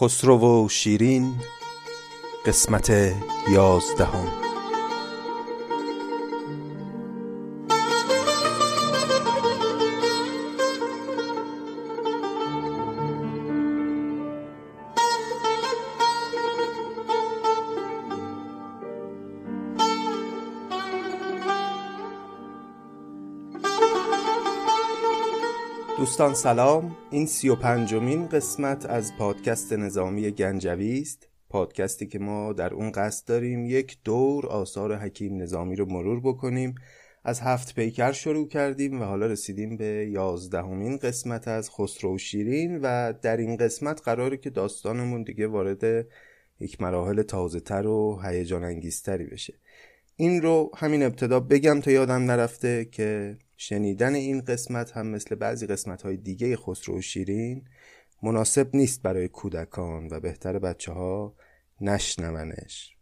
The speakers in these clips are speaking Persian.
خسرو و شیرین قسمت یازدهم. دوستان سلام. این سی و پنجمین قسمت از پادکست نظامی گنجوی است. پادکستی که ما در اون قصد داریم یک دور آثار حکیم نظامی رو مرور بکنیم. از هفت پیکر شروع کردیم و حالا رسیدیم به یازدهمین قسمت از خسرو شیرین و در این قسمت قراره که داستانمون دیگه وارد یک مراحل تازه تر و هیجان انگیزتری بشه. این رو همین ابتدا بگم تا یادم نرفته که شنیدن این قسمت هم مثل بعضی قسمت های دیگه خسرو و شیرین مناسب نیست برای کودکان و بهتر بچه ها نشنونش.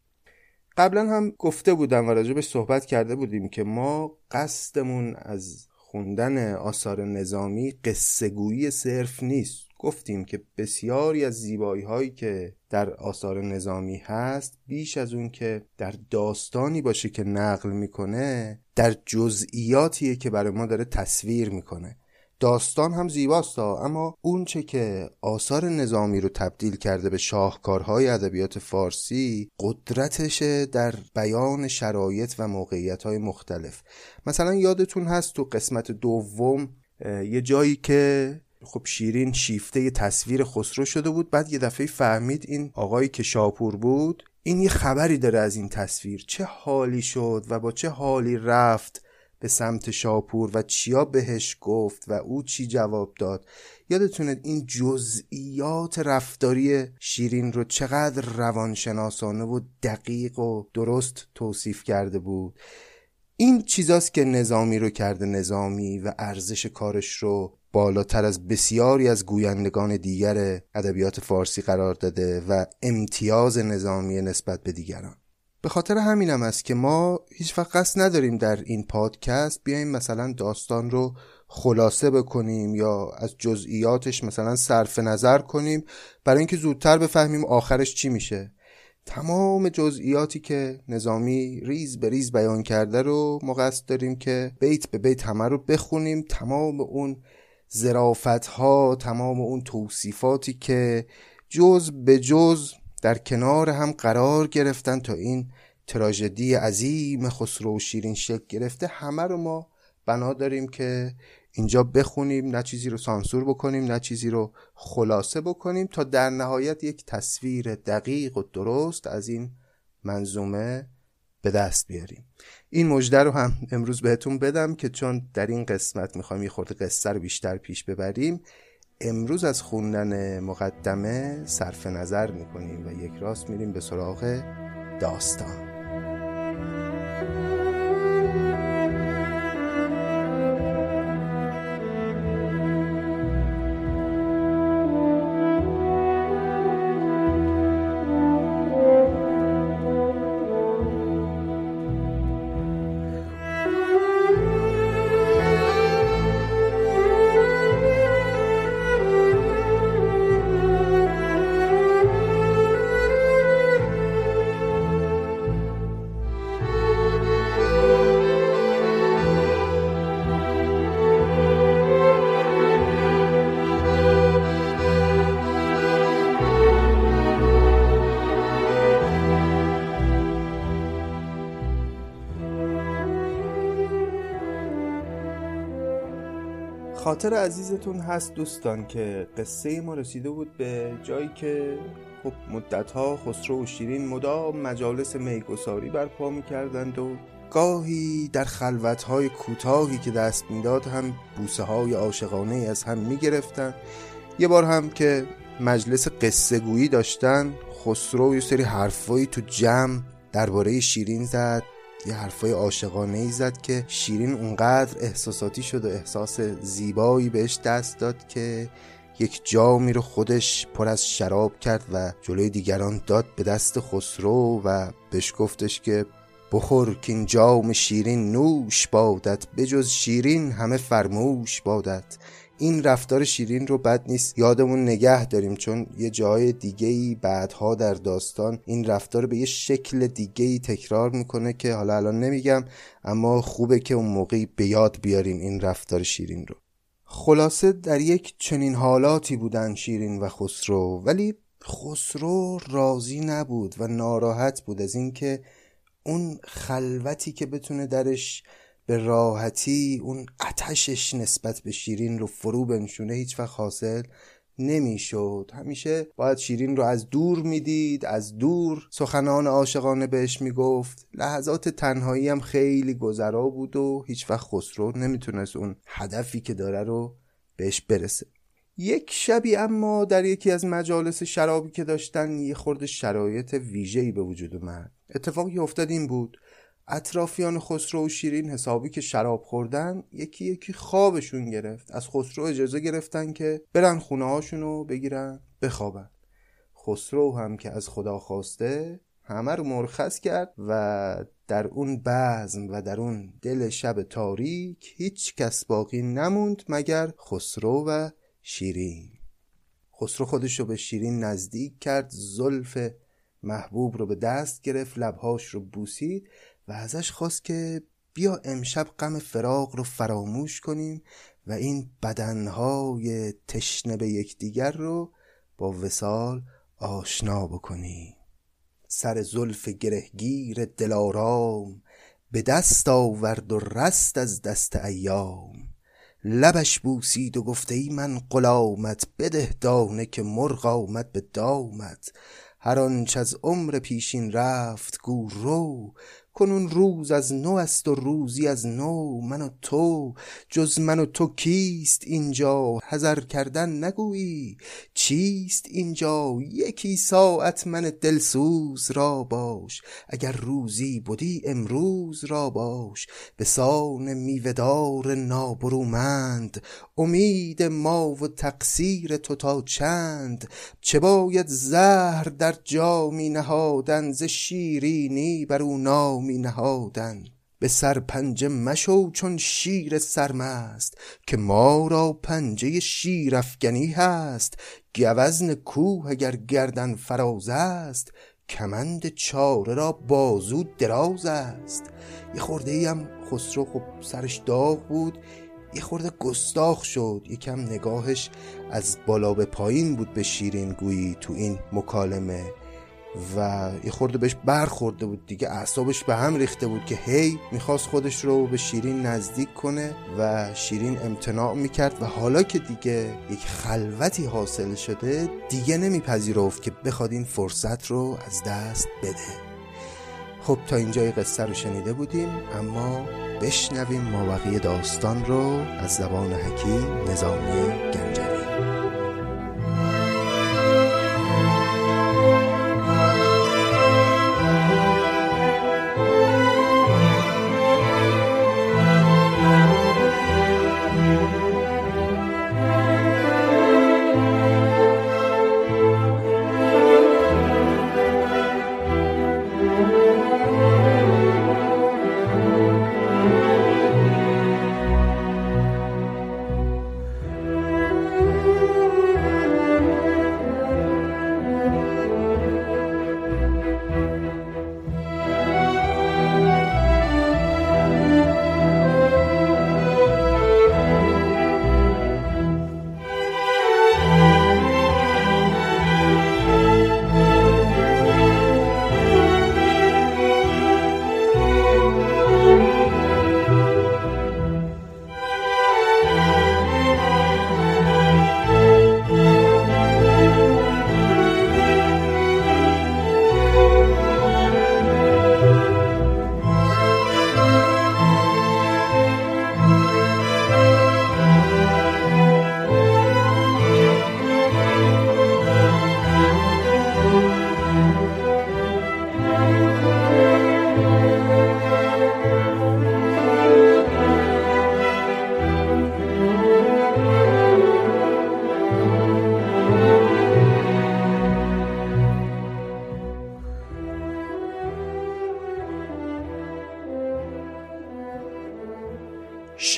قبلا هم گفته بودم و راجبش صحبت کرده بودیم که ما قصدمون از خوندن آثار نظامی قصهگویی صرف نیست. گفتیم که بسیاری از زیبایی هایی که در آثار نظامی هست بیش از اون که در داستانی باشه که نقل می‌کنه در جزئیاتیه که برای ما داره تصویر می‌کنه. داستان هم زیباست اما اون چه که آثار نظامی رو تبدیل کرده به شاهکارهای ادبیات فارسی قدرتشه در بیان شرایط و موقعیت مختلف. مثلا یادتون هست تو قسمت دوم یه جایی که خب شیرین شیفته تصویر خسرو شده بود بعد یه دفعه فهمید این آقایی که شاپور بود این یه خبری داره از این تصویر. چه حالی شد و با چه حالی رفت به سمت شاپور و چیا بهش گفت و او چی جواب داد؟ یادتونه این جزئیات رفتاری شیرین رو چقدر روانشناسانه و دقیق و درست توصیف کرده بود؟ این چیزاست که نظامی رو کرده نظامی و ارزش کارش رو بالاتر از بسیاری از گویندگان دیگر ادبیات فارسی قرار داده و امتیاز نظامی نسبت به دیگران. به خاطر همینم است که ما هیچ وقت قصد نداریم در این پادکست بیایم مثلا داستان رو خلاصه بکنیم یا از جزئیاتش مثلا صرف نظر کنیم برای اینکه زودتر بفهمیم آخرش چی میشه. تمام جزئیاتی که نظامی ریز به ریز بیان کرده رو ما قصد داریم که بیت به بیت همه رو بخونیم. تمام اون زرافت ها تمام اون توصیفاتی که جز به جز در کنار هم قرار گرفتن تا این تراژدی عظیم خسرو و شیرین شکل گرفته همه رو ما بنا داریم که اینجا بخونیم نه چیزی رو سانسور بکنیم نه چیزی رو خلاصه بکنیم تا در نهایت یک تصویر دقیق و درست از این منظومه به دست بیاریم. این مژده رو هم امروز بهتون بدم که چون در این قسمت می‌خوایم یه خورده قصه رو بیشتر پیش ببریم امروز از خوندن مقدمه صرف نظر می‌کنیم و یک راست میریم به سراغ داستان. خاطر عزیزتون هست دوستان که قصه ما رسیده بود به جایی که خب مدتها خسرو و شیرین مدام مجالس میگساری برپا می‌کردند و گاهی در خلوتهای کوتاهی که دست می‌داد هم بوسه های عاشقانه از هم می‌گرفتن یه بار هم که مجلس قصه گویی داشتن خسرو یه سری حرفایی تو جمع درباره شیرین زد. یه حرفای عاشقانه ای زد که شیرین اونقدر احساساتی شد و احساس زیبایی بهش دست داد که یک جامی رو خودش پر از شراب کرد و جلوی دیگران داد به دست خسرو و بهش گفتش که بخور که این جام شیرین نوش بادت بجز شیرین همه فرموش بادت. این رفتار شیرین رو بد نیست. یادمون نگه داریم چون یه جای دیگه ای بعدها در داستان این رفتار به یه شکل دیگه ای تکرار می‌کنه که حالا الان نمیگم اما خوبه که اون موقعی به یاد بیاریم این رفتار شیرین رو. خلاصه در یک چنین حالاتی بودن شیرین و خسرو ولی خسرو راضی نبود و ناراحت بود از اینکه اون خلوتی که بتونه درش به راحتی اون اتشش نسبت به شیرین رو فرو بنشونه هیچ وقت حاصل نمی‌شد. همیشه باید شیرین رو از دور می‌دید از دور. سخنان عاشقانه بهش می‌گفت. لحظات تنهایی هم خیلی گذرا بود و هیچ وقت خسرو نمی‌تونست اون هدفی که داره رو بهش برسه. یک شبی اما در یکی از مجالس شرابی که داشتن یه خورده شرایط ویژه‌ای به وجود اومد. اتفاقی افتاد این بود. اطرافیان خسرو و شیرین حسابی که شراب خوردن یکی یکی خوابشون گرفت. از خسرو اجازه گرفتن که برن خونه هاشون رو بگیرن بخوابن. خسرو هم که از خدا خواسته همه رو مرخص کرد و در اون بزم و در اون دل شب تاریک هیچ کس باقی نموند مگر خسرو و شیرین. خسرو خودش رو به شیرین نزدیک کرد زلف محبوب رو به دست گرفت لبهاش رو بوسید و ازش خواست که بیا امشب غم فراق رو فراموش کنیم و این بدنهای تشنه به یکدیگر رو با وسال آشنا بکنیم. سر زلف گرهگیر دلارام به دست آورد و رست از دست ایام. لبش بوسید و گفته ای من غلامت بده دانه که مرغ آمد به دامت. هر آنچ از عمر پیشین رفت گو رو کنون روز از نو است و روزی از نو من و تو جز من و تو کیست اینجا؟ حذر کردن نگویی چیست اینجا؟ یکی ساعت من دلسوز را باش اگر روزی بودی امروز را باش. به سان میوهدار نابرومند امید ما و تقصیر تو تا چند؟ چه باید زهر در جامی نهادن ز شیرینی بر او نامی؟ نهادن. به سر پنجه مشو چون شیر سرمست که ما را پنجه شیر افگنی هست. گوزن کوه اگر گردن فراز است کمند چاره را بازو دراز است. یه خورده ای هم خسرو خب سرش داغ بود یه خورده گستاخ شد. یکم نگاهش از بالا به پایین بود به شیرین گویی تو این مکالمه. و یه خورده بهش برخورده بود دیگه. اعصابش به هم ریخته بود که هی می‌خواست خودش رو به شیرین نزدیک کنه و شیرین امتناع می‌کرد و حالا که دیگه یک خلوتی حاصل شده دیگه نمیپذیرفت که بخواد این فرصت رو از دست بده. خب تا اینجای قصه رو شنیده بودیم اما بشنویم مابقی داستان رو از زبان حکیم نظامی گنجوی.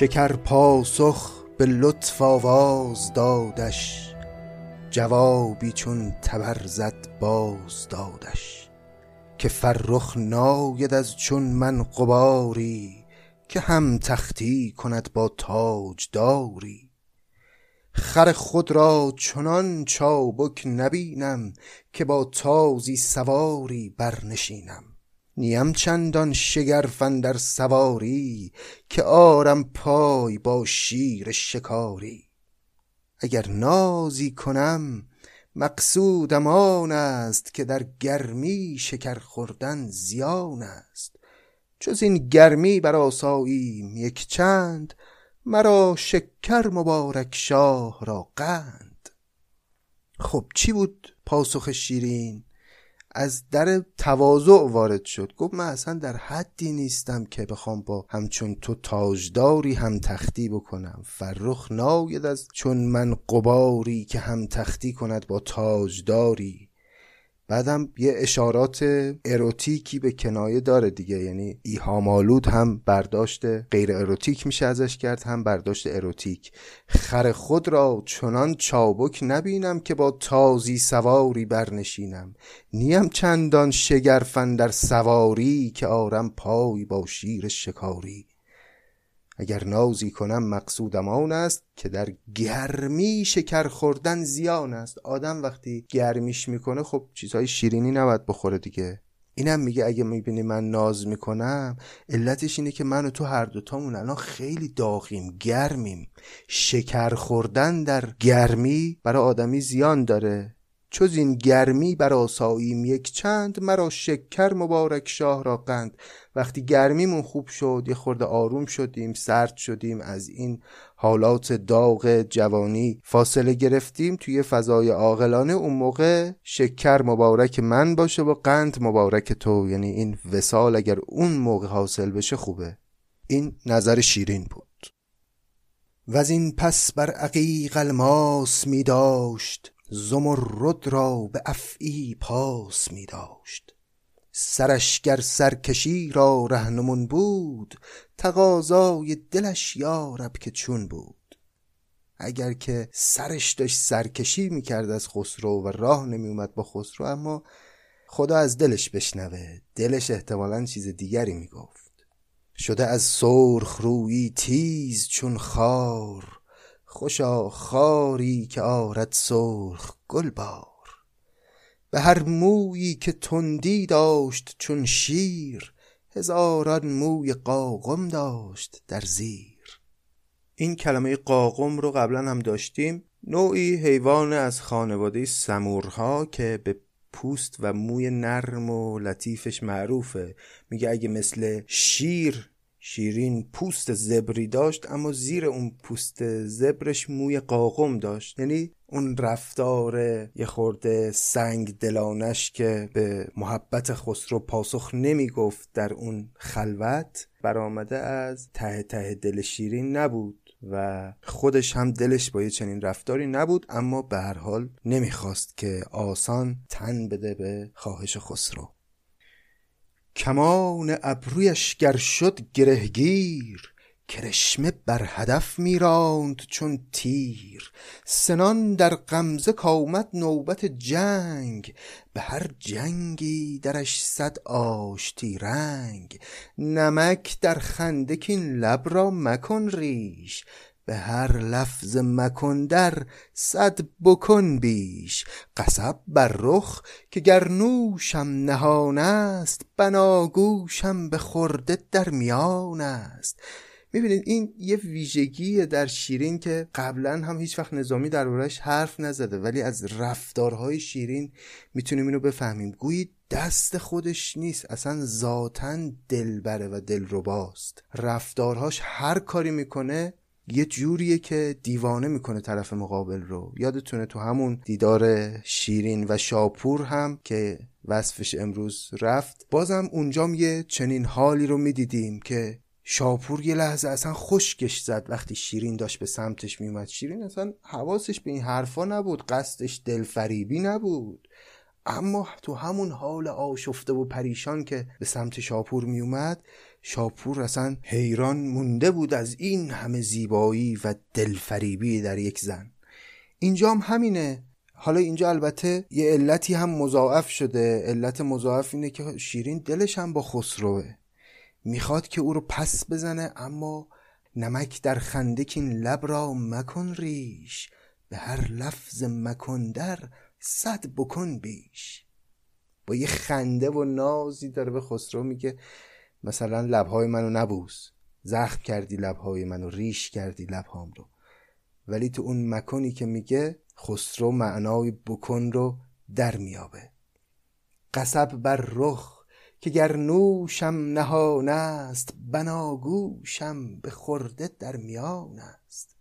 شکر پاسخ به لطف آواز دادش جوابی چون تبر زد باز دادش. که فرخ ناید از چون من قباری که هم تختی کند با تاج داری خر خود را چنان چابک نبینم که با تازی سواری برنشینم. نیم چندان شگرف در سواری که آرم پای با شیر شکاری. اگر نازی کنم مقصودم آن است که در گرمی شکر خوردن زیان است. جز این گرمی بر آساییم یک چند مرا شکر مبارک شاه را قند. خب چی بود پاسخ شیرین؟ از در تواضع وارد شد. گفت من اصلا در حدی نیستم که بخوام با همچون تو تاجداری هم تختی بکنم. فرخ ناید از چون من قباری که هم تختی کند با تاجداری. بعدم یه اشارات اروتیکی به کنایه داره دیگه. یعنی ایهامالود هم برداشت غیر اروتیک میشه ازش کرد هم برداشت اروتیک. خر خود را چنان چابک نبینم که با تازی سواری برنشینم. نیم چندان شگرفن در سواری که آرم پای با شیر شکاری. اگر نازی کنم مقصودم آن است که در گرمی شکر خوردن زیان است. آدم وقتی گرمیش می‌کنه خب چیزهای شیرینی نباید بخوره دیگه. اینم میگه اگه می‌بینی من ناز می‌کنم علتش اینه که من و تو هر دوتامون الان خیلی داغیم گرمیم. شکر خوردن در گرمی برای آدمی زیان داره. چوز این گرمی بر آساییم یک چند مرا شکر مبارک شاه را قند. وقتی گرمیمون خوب شد یه خورده آروم شدیم سرد شدیم. از این حالات داغ جوانی فاصله گرفتیم. توی فضای عاقلانه اون موقع شکر مبارک من باشه و قند مبارک تو. یعنی این وسال اگر اون موقع حاصل بشه خوبه. این نظر شیرین بود. و از این پس بر عقیق الماس می داشت. زمرد را به افعی پاس می داشت. سرش گر سرکشی را رهنمون بود تقاضای دلش یارب که چون بود. اگر که سرش داشت سرکشی می‌کرد از خسرو و راه نمیومد با خسرو اما خدا از دلش بشنوه. دلش احتمالا چیز دیگری می‌گفت شده از سرخ روی تیز چون خار خوشا خاری که آرد سرخ گل بار به هر مویی که تندی داشت چون شیر هزاران موی قاقم داشت در زیر. این کلمه قاقم رو قبلا هم داشتیم. نوعی حیوان از خانواده سمورها که به پوست و موی نرم و لطیفش معروفه. میگه اگه مثل شیر شیرین پوست زبری داشت اما زیر اون پوست زبرش موی قاقم داشت. یعنی اون رفتار یه خورده سنگ دلانش که به محبت خسرو پاسخ نمی گفت در اون خلوت برآمده از ته ته دل شیرین نبود و خودش هم دلش با یه چنین رفتاری نبود اما به هر حال نمی‌خواست که آسان تن بده به خواهش خسرو. کمان ابرویش گر شد گرهگیر کرشمه بر هدف میراند چون تیر. سنان در غمزه کامد نوبت جنگ به هر جنگی درش صد آشتی رنگ. نمک در خنده کین لب را مکن ریش به هر لفظ مکن در صد بکن بیش. قصب بر رخ که گر نوشم نهان است بناگوشم به خورده در میان است. می‌بینید این یه ویژگی در شیرین که قبلا هم هیچ وقت نظامی دربارهش حرف نزده ولی از رفتارهای شیرین می‌تونیم اینو بفهمیم. گویی دست خودش نیست اصلا ذاتا دلبره و دلرباست. رفتارهاش هر کاری می‌کنه یه جوریه که دیوانه می‌کنه طرف مقابل رو. یادتونه تو همون دیدار شیرین و شاپور هم که وصفش امروز رفت. بازم اونجام یه چنین حالی رو می‌دیدیم که شاپور یه لحظه اصلا خشکش زد وقتی شیرین داشت به سمتش میومد شیرین اصلا حواسش به این حرفا نبود قصدش دلفریبی نبود. اما تو همون حال آشفته و پریشان که به سمت شاپور میومد شاپور اصلا حیران مونده بود از این همه زیبایی و دلفریبی در یک زن. اینجا هم همینه. حالا اینجا البته یه علتی هم مضاعف شده. علت مضاعف اینه که شیرین دلش هم با خسروه. می‌خواد که او رو پس بزنه اما نمک در خنده این لب را مکن ریش. به هر لفظ مکن در صد بکن بیش. با یه خنده و نازی داره به خسرو میگه مثلا لبهای منو نبوس. زخم کردی لبهای منو ریش کردی لبهام رو. ولی تو اون مکنی که میگه خسرو معنای بکن رو در میابه. قصب بر رخ که گر نوشم نهان است بناگوشم به خورده در میان است.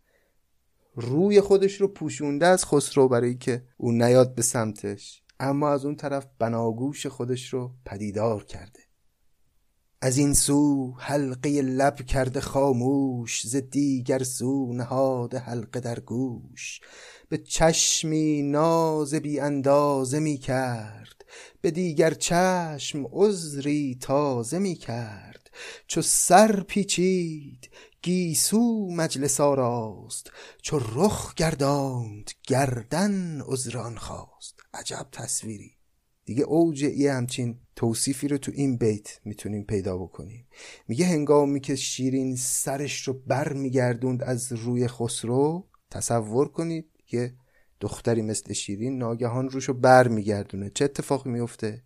روی خودش رو پوشونده از خسرو برای که او نیاد به سمتش اما از اون طرف بناگوش خودش رو پدیدار کرده. از این سو حلقه لب کرده خاموش ز دیگر سو نهاده حلقه در گوش. به چشمی ناز بی اندازه می کرد به دیگر چشم عذری تازه می کرد. چو سر پیچید گیسو مجلس آراست. چو رخ گرداند گردن عذران خواست. عجب تصویری. دیگه اوج یه همچین توصیفی رو تو این بیت می‌تونیم پیدا بکنیم. میگه هنگامی که شیرین سرش رو بر میگردوند از روی خسرو تصور کنید یه دختری مثل شیرین ناگهان روشو بر میگردونه چه اتفاقی میفته؟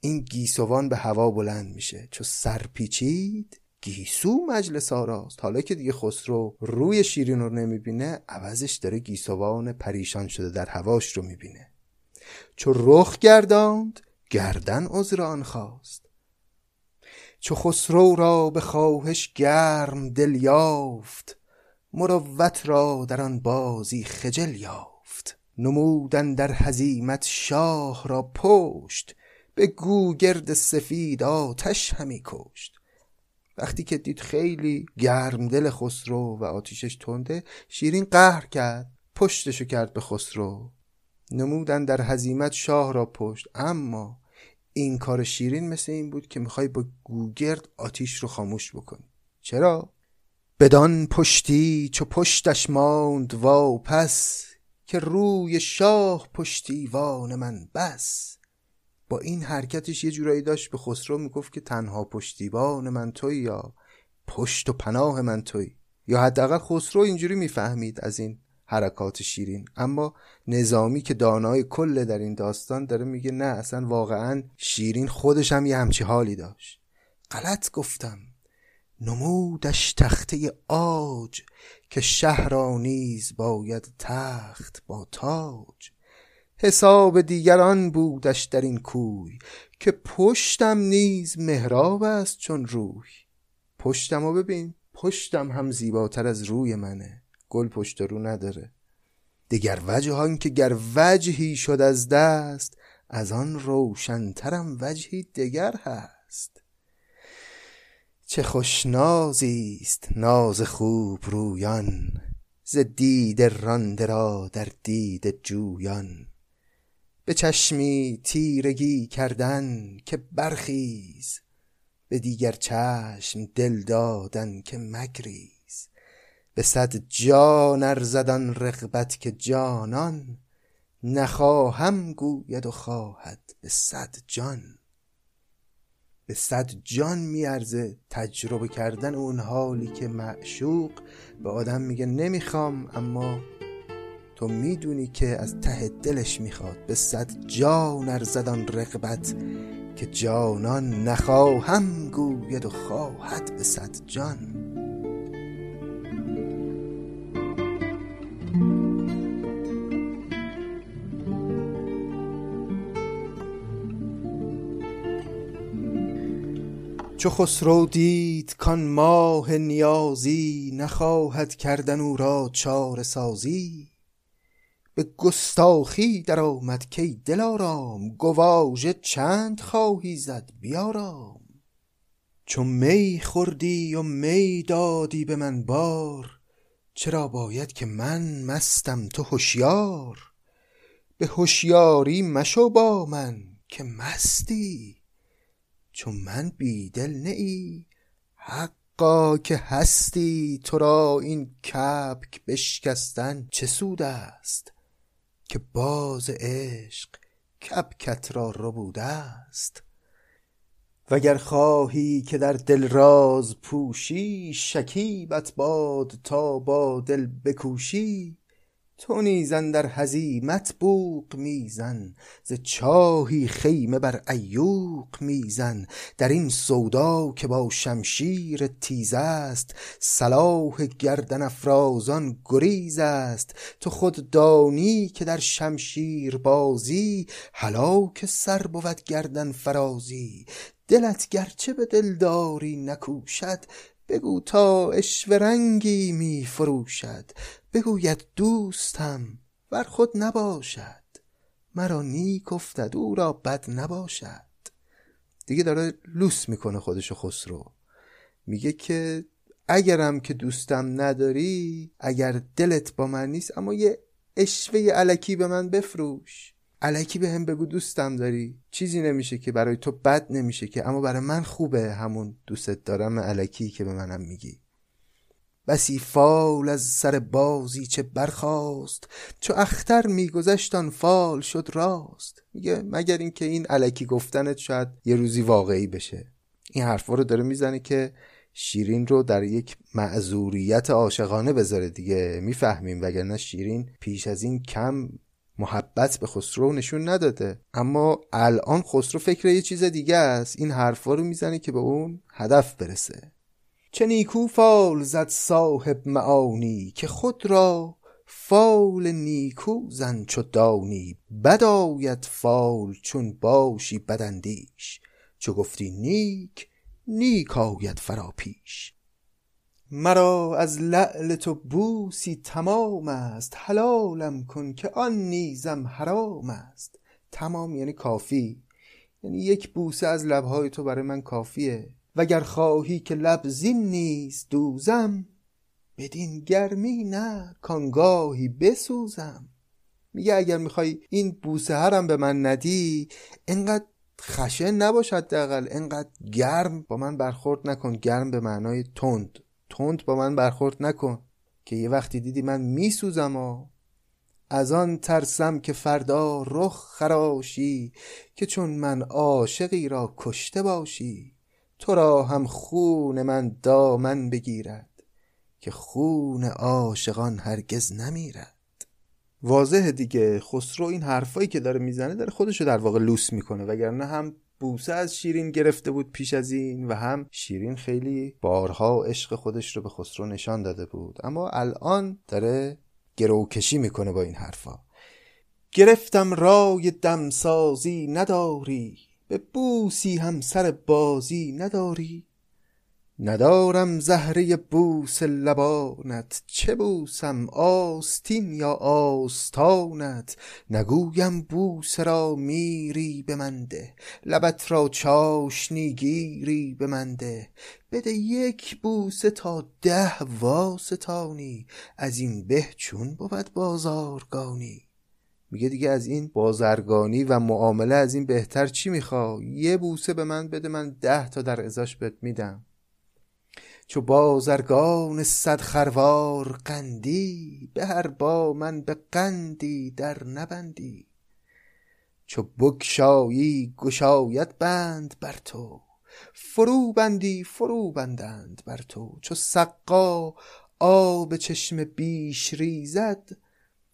این گیسوان به هوا بلند میشه. چو سر پیچید گیسو مجلس آراست. حالا که دیگه خسرو روی شیرین رو نمی‌بینه عوضش داره گیسوان پریشان شده در هواش رو می‌بینه. چو رخ گرداند گردن عذر آن خواست. چو خسرو را به خواهش گرم دل یافت مروت را در آن بازی خجل یافت. نمودن در هزیمت شاه را پشت به گوگرد سفید آتش همی کشت. وقتی که دید خیلی گرم دل خسرو و آتیشش تنده شیرین قهر کرد پشتشو کرد به خسرو. نمودن در هزیمت شاه را پشت اما این کار شیرین مثل این بود که می‌خوای با گوگرد آتیش رو خاموش بکنی. چرا؟ بدان پشتی چو پشتش ماند وا پس که روی شاه پشتیوان من بس. با این حرکتش یه جورایی داشت به خسرو می‌گفت که تنها پشتیبان من توی یا پشت و پناه من توی یا حداقل خسرو اینجوری می‌فهمید از این حرکات شیرین. اما نظامی که دانای کل در این داستان داره میگه نه اصلا واقعا شیرین خودش هم یه همچی حالی داشت. غلط گفتم. نمودش تخته آج که شهر نیز باید تخت با تاج. حساب دیگران بودش در این کوی که پشتم نیز مهراب است چون روی. پشتم رو ببین. پشتم هم زیباتر از روی منه. گل پشت رو نداره. دیگر وجه که گر وجهی شد از دست از آن روشنترم وجهی دگر هست. چه خوشنازی است ناز خوب رویان ز دید رانده را در دید جویان. به چشمی تیرگی کردن که برخیز به دیگر چشم دل دادن که مگریز. به صد جان ارزدان رغبت که جانان نخواهم گوید و خواهد به صد جان. به صد جان میارزه تجربه کردن اون حالی که معشوق به آدم میگه نمی‌خوام اما تو می‌دونی که از ته دلش می‌خواد. به صد جان ارزدان رقبت که جانان نخواهم گوید و خواهد به صد جان. چو خسرو دید کان ماه نیازی نخواهد کردن او را چاره سازی. به گستاخی در آمد کی دلارام گواژه چند خواهی زد بیارام. چو می خوردی و می دادی به من بار چرا باید که من مستم تو هوشیار به هوشیاری مشو با من که مستی. چون من بی دل نه ای حقا که هستی تو را این کبک بشکستن چه سود است که باز عشق کبکت را ربوده است؟ وگر خواهی که در دل راز پوشی شکیبت باد تا با دل بکوشی. تو نیز در هزیمت بوق میزن ز چاهی خیمه بر ایوق میزن. در این سودا که با شمشیر تیز است صلاح گردن افرازان گریز است تو خود دانی که در شمشیر بازی هلاک سر بود گردن فرازی. دلت گرچه به دلداری نکوشد بگو تا اشوه رنگی می فروشد بگوید دوستم ور خود نباشد مرا نیک افتد او را بد نباشد. دیگه داره لوس می‌کنه خودشو خسرو. میگه که اگرم که دوستم نداری اگر دلت با من نیست اما یه اشوه علکی به من بفروش. علکی به هم بگو دوستم داری. چیزی نمیشه که برای تو بد نمیشه که اما برای من خوبه همون دوستت دارم علکی که به منم میگی. بسی فال از سر بازی چه برخواست چو اختر میگذشت آن فال شد راست. میگه مگر اینکه این علکی گفتنت شاید یه روزی واقعی بشه. این حرفا رو داره می‌زنه که شیرین رو در یک معذوریت عاشقانه بذاره دیگه. می‌فهمیم وگرنه شیرین پیش از این کم محبت به خسرو نشون نداده. اما الان خسرو فکر یه چیز دیگه است. این حرفا رو می‌زنه که به اون هدف برسه. چه نیکو فال زد صاحب معانی که خود را فال نیکو زن چو دانی. بداید فال چون باشی بدندیش چو گفتی نیک نیک آید فرا پیش. مرا از لعل تو بوسی تمام است حلالم کن که آن نیزم حرام است. تمام یعنی کافی. یعنی یک بوسه از لبهای تو برای من کافیه. وگر خواهی که لب زین نیز دوزم بدین گرمی نه کانگاهی بسوزم. میگه اگر می‌خوای این بوسه هرم به من ندی انقدر خشن نباش حداقل انقدر گرم با من برخورد نکن گرم به معنای تند. تند با من برخورد نکن که یه وقتی دیدی من میسوزم و از آن ترسم که فردا رخ خراشی که چون من عاشقی را کشته باشی تو را هم خون من دامن بگیرد که خون عاشقان هرگز نمیرد. واضح دیگه خسرو این حرفایی که داره می‌زنه داره خودشو در واقع لوس می‌کنه وگرنه هم بوسه از شیرین گرفته بود پیش از این و هم شیرین خیلی بارها عشق خودش رو به خسرو نشان داده بود. اما الان داره گروکشی می‌کنه با این حرفا. گرفتم رای دمسازی نداری به بوسی هم سر بازی نداری. ندارم زهره بوس لبانت چه بوسم آستین یا آستانت؟ نگویم بوس را میری به منده لبت را چاشنی گیری به منده بده یک بوسه تا ده واستانی از این به چون بود بازارگانی. میگه دیگه از این بازرگانی و معامله از این بهتر چی میخوا یه بوسه به من بده من ده تا در ازاش بهت میدم. چو بازرگان صد خروار قندی به هر با من به قندی در نبندی. چو بگشایی گشاید بند بر تو فرو بندی فرو بندند بر تو. چو سقا آب چشم بیش ریزد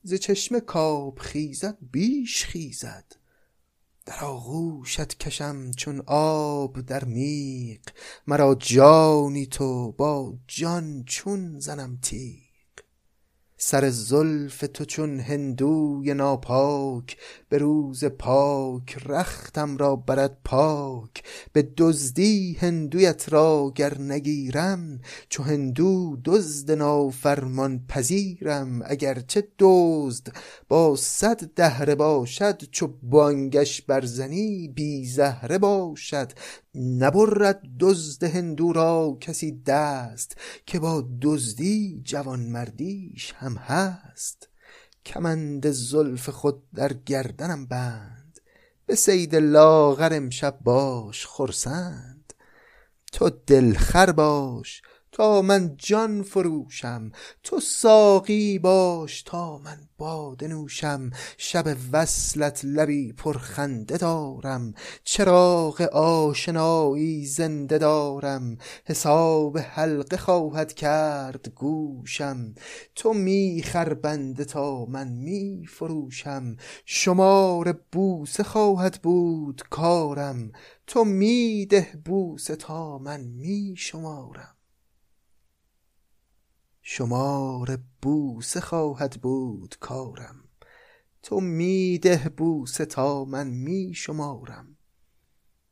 ز چشم کاب خیزد بیش خیزد. در آغوشت کشم چون آب در میق مرا جانی تو با جان چون زنم تیغ. سر زلف تو چون هندوی ناپاک به روز پاک رختم را برد پاک. به دزدی هندویت را گر نگیرم چو هندو دزد نافرمان پذیرم. اگرچه دزد با صد دهره باشد چو بانگش برزنی بی زهره باشد. نبرد دزد هندو را کسی دست که با دزدی جوانمردیش هم هست. کمند زلف خود در گردنم بند به سید لاغر امشب باش خرسند. تو دلخر باش تا من جان فروشم تو ساقی باش تا من باده نوشم. شب وصلت لبی پرخنده دارم چراغ آشنایی زنده دارم. حساب حلقه خواهد کرد گوشم تو می بنده تا من می فروشم. شمار بوسه خواهد بود کارم تو می ده بوسه تا من می شمارم. شمار بوسه خواهد بود کارم. تو میده بوسه تا من می شمارم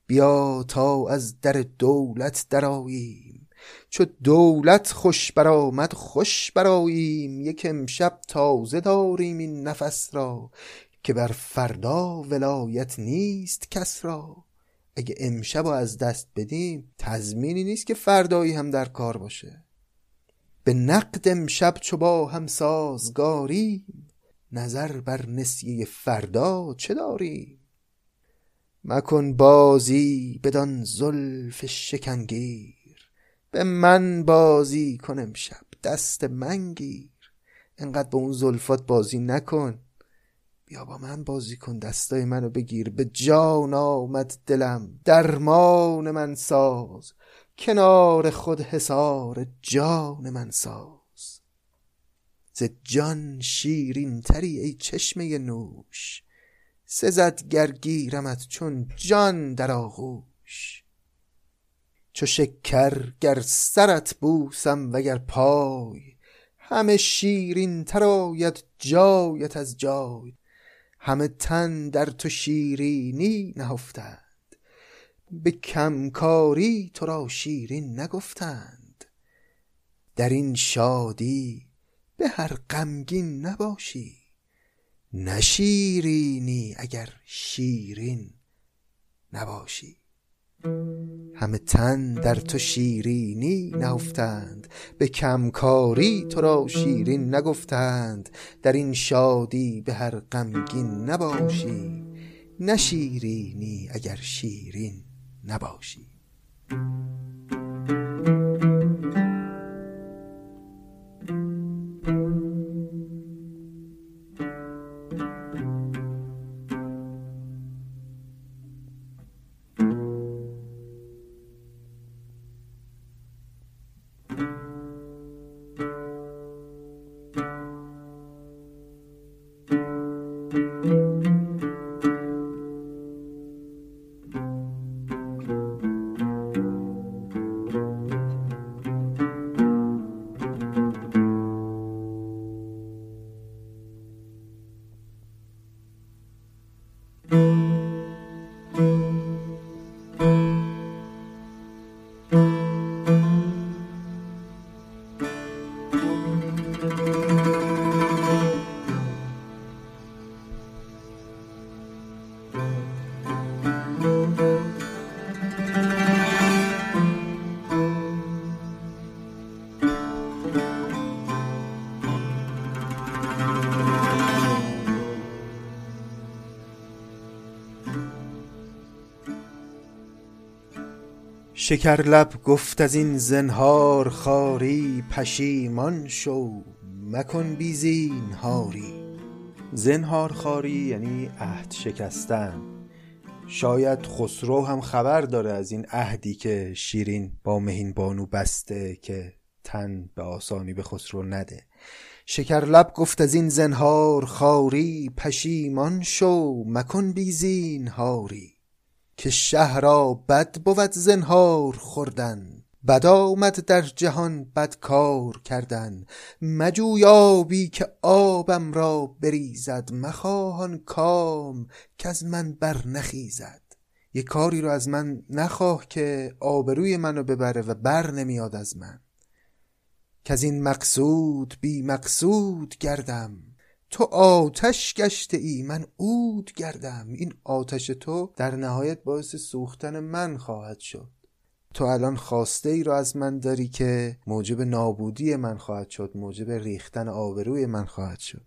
بیا تا از در دولت دراییم چو دولت خوش برآمد خوش براییم یک امشب تازه داریم این نفس را که بر فردا ولایت نیست کس را. اگه امشب از دست بدیم تضمینی نیست که فردایی هم در کار باشه. به نقد امشب چو با هم سازگاریم نظر بر نسیه فردا چه داریم؟ مکن بازی بدان زلف شکنگیر به من بازی کن امشب دست من گیر. انقدر با اون زلفات بازی نکن. بیا با من بازی کن دستای منو بگیر. به جان آمد دلم درمان من ساز. کنار خود حسار جان من ساز. ز جان شیرین تری ای چشمه نوش. سزد گرگیرمت چون جان در آغوش. چو شکر گر سرت بوسم وگر پای همه شیرین تر آید جایت از جای. همه تن در تو شیرینی نهفتند. به کمکاری تو را شیرین نگفتند. در این شادی به هر غمگین نباشی. نشیرینی اگر شیرین نباشی. همه تن در تو شیرینی نهفتند به کمکاری تو را شیرین نگفتند. در این شادی به هر غمگین نباشی نشیرینی اگر شیرین نباشی. شکر لب گفت از این زنهار خاری پشیمان شو مکن بی زینهاری. زنهار خاری یعنی عهد شکستن. شاید خسرو هم خبر داره از این عهدی که شیرین با مهین بانو بسته که تن به آسانی به خسرو نده. شکر لب گفت از این زنهار خاری پشیمان شو مکن بی زینهاری. که شهر را بد بود زنهار خوردن. بد آمد در جهان بد کار کردن. مجویابی که آبم را بریزد مخواهان کام که از من بر نخیزد یه کاری رو از من نخواه که آبروی منو ببره و بر نمیاد از من. که از این مقصود بی مقصود گردم. تو آتش گشته ای من عود گردم. این آتش تو در نهایت باعث سوختن من خواهد شد. تو الان خواسته ای رو از من داری که موجب نابودی من خواهد شد موجب ریختن آبروی من خواهد شد.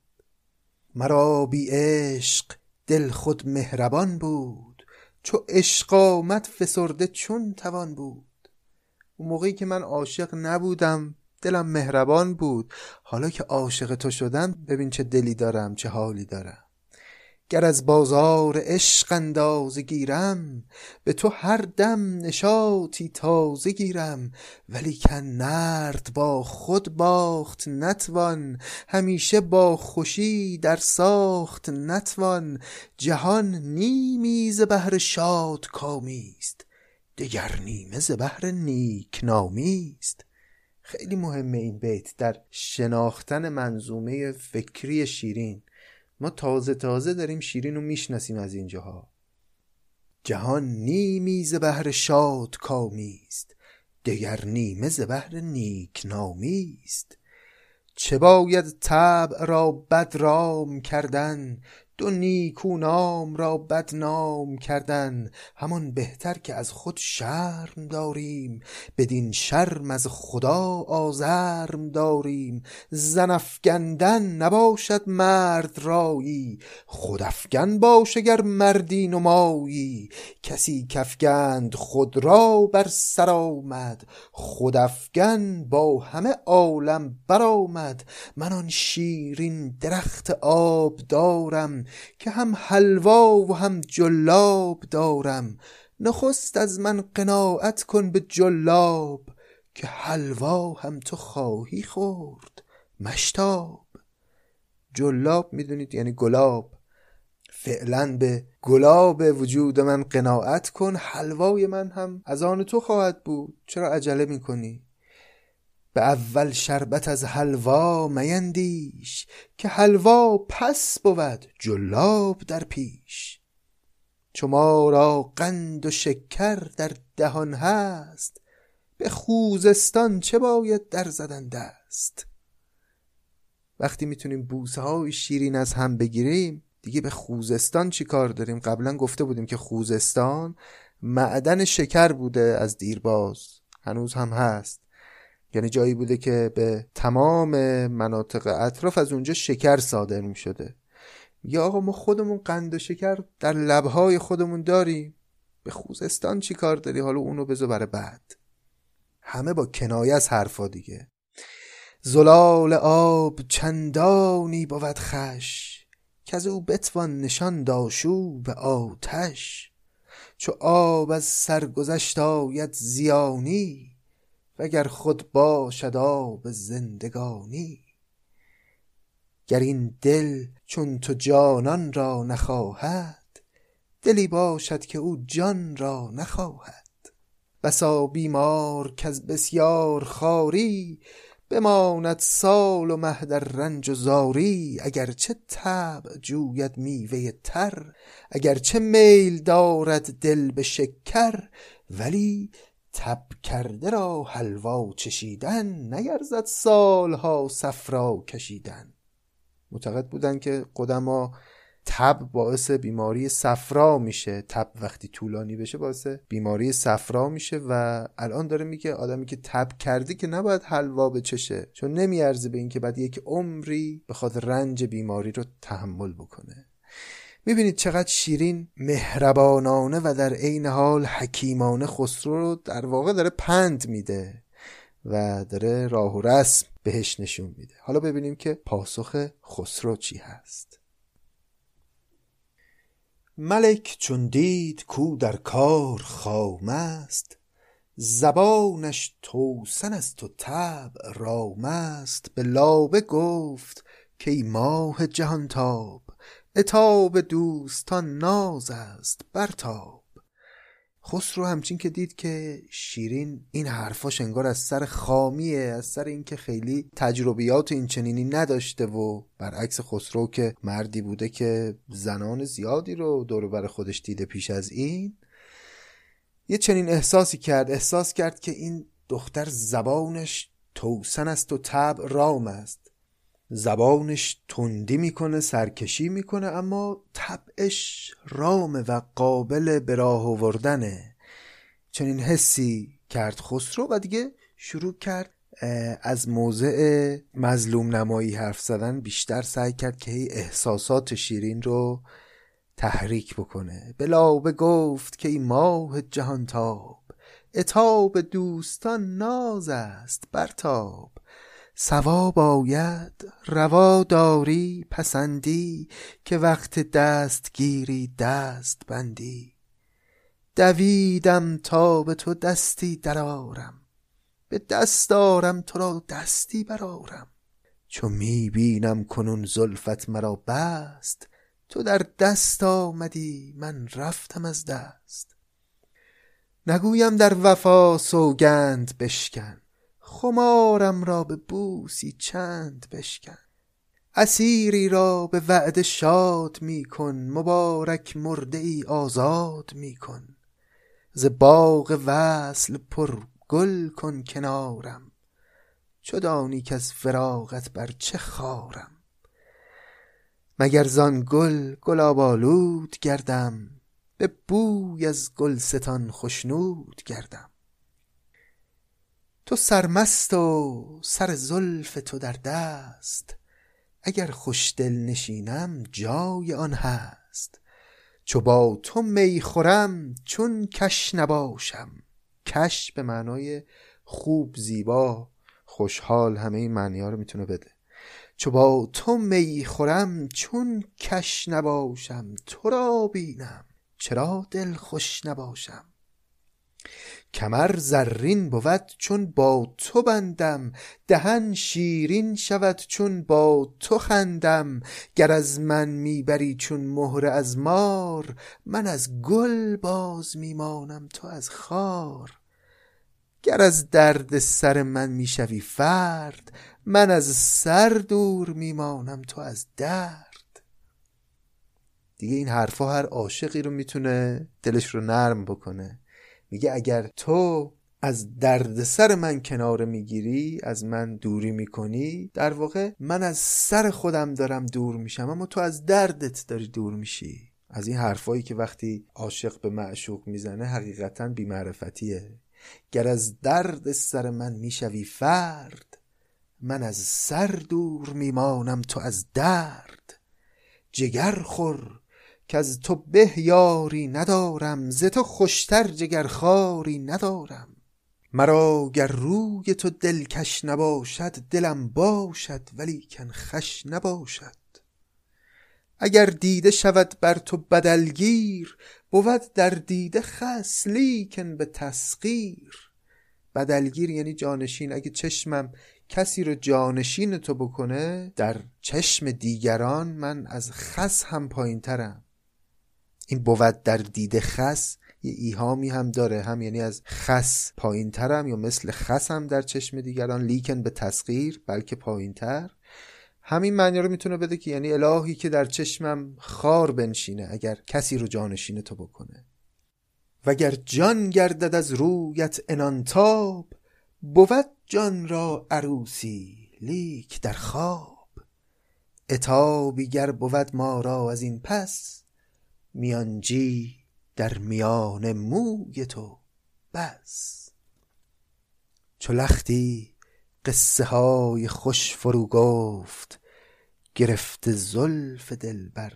مرا بی عشق دل خود مهربان بود چو عشق آمد فسرده چون توان بود. اون موقعی که من عاشق نبودم دلم مهربان بود. حالا که عاشق تو شدم ببین چه دلی دارم چه حالی دارم. گر از بازار عشق اندازه گیرم به تو هر دم نشاطی تازه گیرم. ولیکن نرد با خود باخت نتوان همیشه با خوشی در ساخت نتوان. جهان نیمی ز بهر شادکامی است دگر نیمه ز بهر نیکنامی است. خیلی مهمه این بیت در شناختن منظومه فکری شیرین. ما تازه تازه داریم شیرین رو می‌شناسیم از اینجاها. جهان نیمی ز بهر شاد کامی است دگر نیمه ز بهر نیک نامی است. چه باید طبع را بدرام کردن دو نیکو نام را بدنام کردن همان بهتر که از خود شرم داریم. بدین شرم از خدا آزرم داریم. زن افگندن نباشد مرد رایی. خود باش اگر مردی نمایی. کسی کفگند خود را بر سر آمد. خود افگن با همه عالم برآمد. من آن شیرین درخت آب دارم. که هم حلوا و هم جلاب دارم. نخست از من قناعت کن به جلاب که حلوا هم تو خواهی خورد. مشتاب. جلاب می‌دونید یعنی گلاب. فعلا به گلاب وجود من قناعت کن حلوای من هم از آن تو خواهد بود. چرا عجله می‌کنی؟ به اول شربت از حلوا میندیش که حلوا پس بود جلاب در پیش. چو ما را قند و شکر در دهان هست به خوزستان چه باید در زدن دست؟ وقتی می‌تونیم بوسه های شیرین از هم بگیریم دیگه به خوزستان چی کار داریم؟ قبلا گفته بودیم که خوزستان معدن شکر بوده از دیرباز هنوز هم هست. یعنی جایی بوده که به تمام مناطق اطراف از اونجا شکر صادر می شده یا آقا ما خودمون قند و شکر در لبهای خودمون داریم. به خوزستان چی کار داری؟ حالا اونو بذار برای بعد. همه با کنایه از حرفا دیگه. زلال آب چندانی بود خش که از او بتوان نشان داشو به آتش. چو آب از سرگذشت آید زیانی وگر خود باشد آب زندگانی. گر این دل چون تو جانان را نخواهد دلی باشد که او جان را نخواهد. بسا بیمار از بسیار خاری بماند سال و مه در رنج و زاری. چه طبع جوید میوه تر چه میل دارد دل به شکر ولی تب کرده را حلوا چشیدن نیرزد سالها صفرا کشیدن. معتقد بودن که قدما تب باعث بیماری صفرا میشه. تب وقتی طولانی بشه باعث بیماری صفرا میشه و الان داره میگه آدمی که تب کرده که نباید حلوا بچشه چون نمیارزه به اینکه بعد یک عمری بخواد رنج بیماری رو تحمل بکنه. می‌بینید چقدر شیرین مهربانانه و در عین حال حکیمانه خسرو رو در واقع داره پند میده و داره راه و رسم بهش نشون میده. حالا ببینیم که پاسخ خسرو چی هست. ملک چون دید کو در کار خام است زبانش توسن است و طبع رام است. به لابه گفت که ای ماه جهانتاب اتاب دوستان ناز است برتاب خسرو همچین که دید که شیرین این حرفاش انگار از سر خامیه از سر اینکه خیلی تجربیات این چنینی نداشته و برعکس خسرو که مردی بوده که زنان زیادی رو دور بر خودش دیده پیش از این یه چنین احساسی کرد. احساس کرد که این دختر زبانش توسن است و طبع رام است. زبانش تندی می‌کنه سرکشی می‌کنه اما طبعش رامه و قابل به راه آوردنه چنین حسی کرد خسرو و دیگه شروع کرد از موضع مظلوم نمایی حرف زدن بیشتر سعی کرد که احساسات شیرین رو تحریک بکنه. بلا به گفت که ای ماه جهان تاب اتاب دوستان ناز است برتاب. ثواب آید روا داری پسندی که وقت دستگیری دست بندی. دویدم تا به تو دستی درارم به دست دارم تو را دستی برارم چو می بینم کنون زلفت مرا بست تو در دست آمدی من رفتم از دست. نگویم در وفا سوگند بشکن خمارم را به بوسی چند بشکن. اسیری را به وعده شاد می کن مبارک مرده ای آزاد می کن. ز باغ وصل پر گل کن کنارم چو دانی از فراغت بر چه خارم. مگر زان گل گلاب آلود گردم به بوی از گلستان خشنود گردم. تو سرمست و سر زلف تو در دست. اگر خوشدل نشینم جای آن هست. چو با تو می خورم چون کش نباشم. کش به معنای خوب زیبا خوشحال همه این معنی ها رو می‌تونه بده. چو با تو می خورم چون کش نباشم تو را بینم. چرا دل خوش نباشم؟ کمر زرین بود چون با تو بندم دهن شیرین شود چون با تو خندم. گر از من می‌بری چون مهره از مار من از گل باز میمانم تو از خار. گر از درد سر من می‌شوی فرد من از سر دور میمانم تو از درد. دیگه این حرفا هر عاشقی رو می‌تونه دلش رو نرم بکنه. میگه اگر تو از درد سر من کنار می‌گیری از من دوری می‌کنی در واقع من از سر خودم دارم دور میشم اما تو از دردت داری دور میشی. از این حرفایی که وقتی عاشق به معشوق می‌زنه حقیقتا بیمعرفتیه. گر از درد سر من می‌شوی فرد من از سر دور میمانم تو از درد. جگر خور که از تو به یاری ندارم ز تو خوشتر جگرخواری ندارم. مرا گر روی تو دلکش نباشد دلم باشد ولیکن خش نباشد. اگر دیده شود بر تو بدلگیر بود در دیده خس لیکن به تسخیر. بدلگیر یعنی جانشین. اگه چشمم کسی رو جانشین تو بکنه در چشم دیگران من از خس هم پایین ترم این بود در دید خس یه ایهامی هم داره. هم یعنی از خس پایین ترم یا مثل خس هم در چشم دیگران. لیکن به تسخیر بلکه پایین تر همین معنی رو می‌تونه بده که یعنی الهی که در چشمم خار بنشینه اگر کسی رو جانشین تو بکنه. وگر جان گردد از رویت انانتاب بود جان را عروسی لیک در خواب. اتابی گر بود ما را از این پس میانجی در میان موی تو بس. چو لختی قصه های خوش فرو گفت گرفته زلف دلبر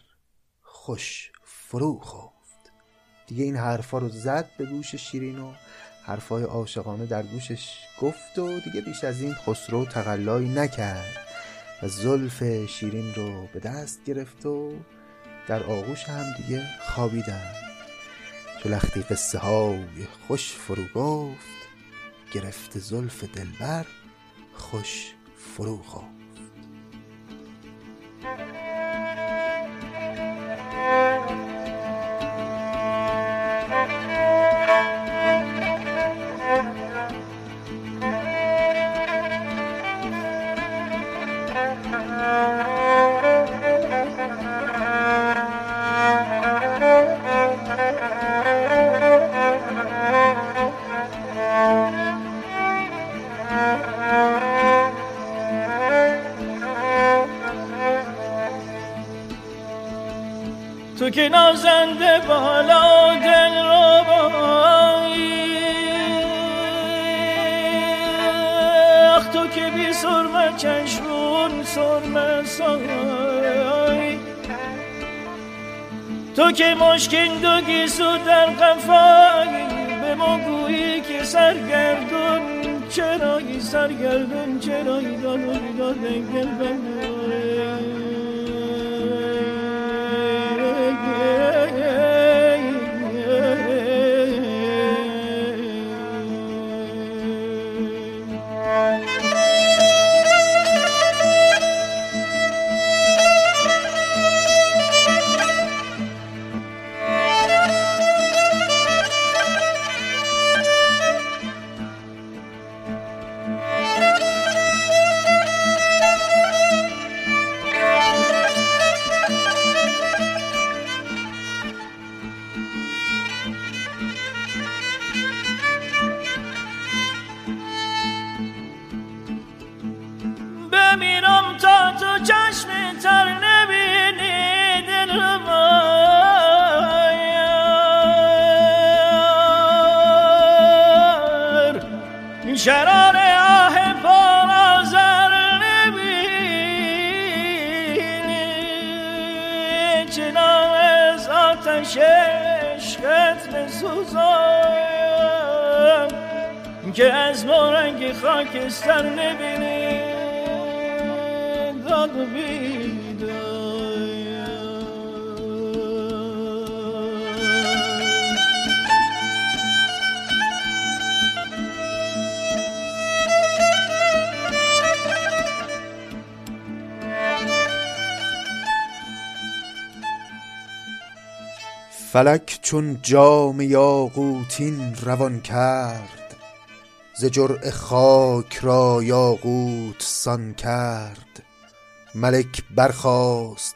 خوش فرو خفت. دیگه این حرفا رو زد به گوش شیرین و حرفای عاشقانه در گوشش گفت و دیگه بیش از این خسرو تقلایی نکرد و زلف شیرین رو به دست گرفت و در آغوش هم دیگه خوابیدن. چو لختی قصه های خوش فرو گفت گرفت زلف دلبر خوش فرو خفت. نازنده بالا دل رو اخ تو که بی سرمه چشمون سرمه سای تو که مشکین دو گیسو در قفایی. به ما گویی که سرگردون چرایی سرگردون چرایی داد و داد که فلک چون جام یاقوتین روان کرد ز جرعه خاک را یاقوت سان کرد. ملک برخاست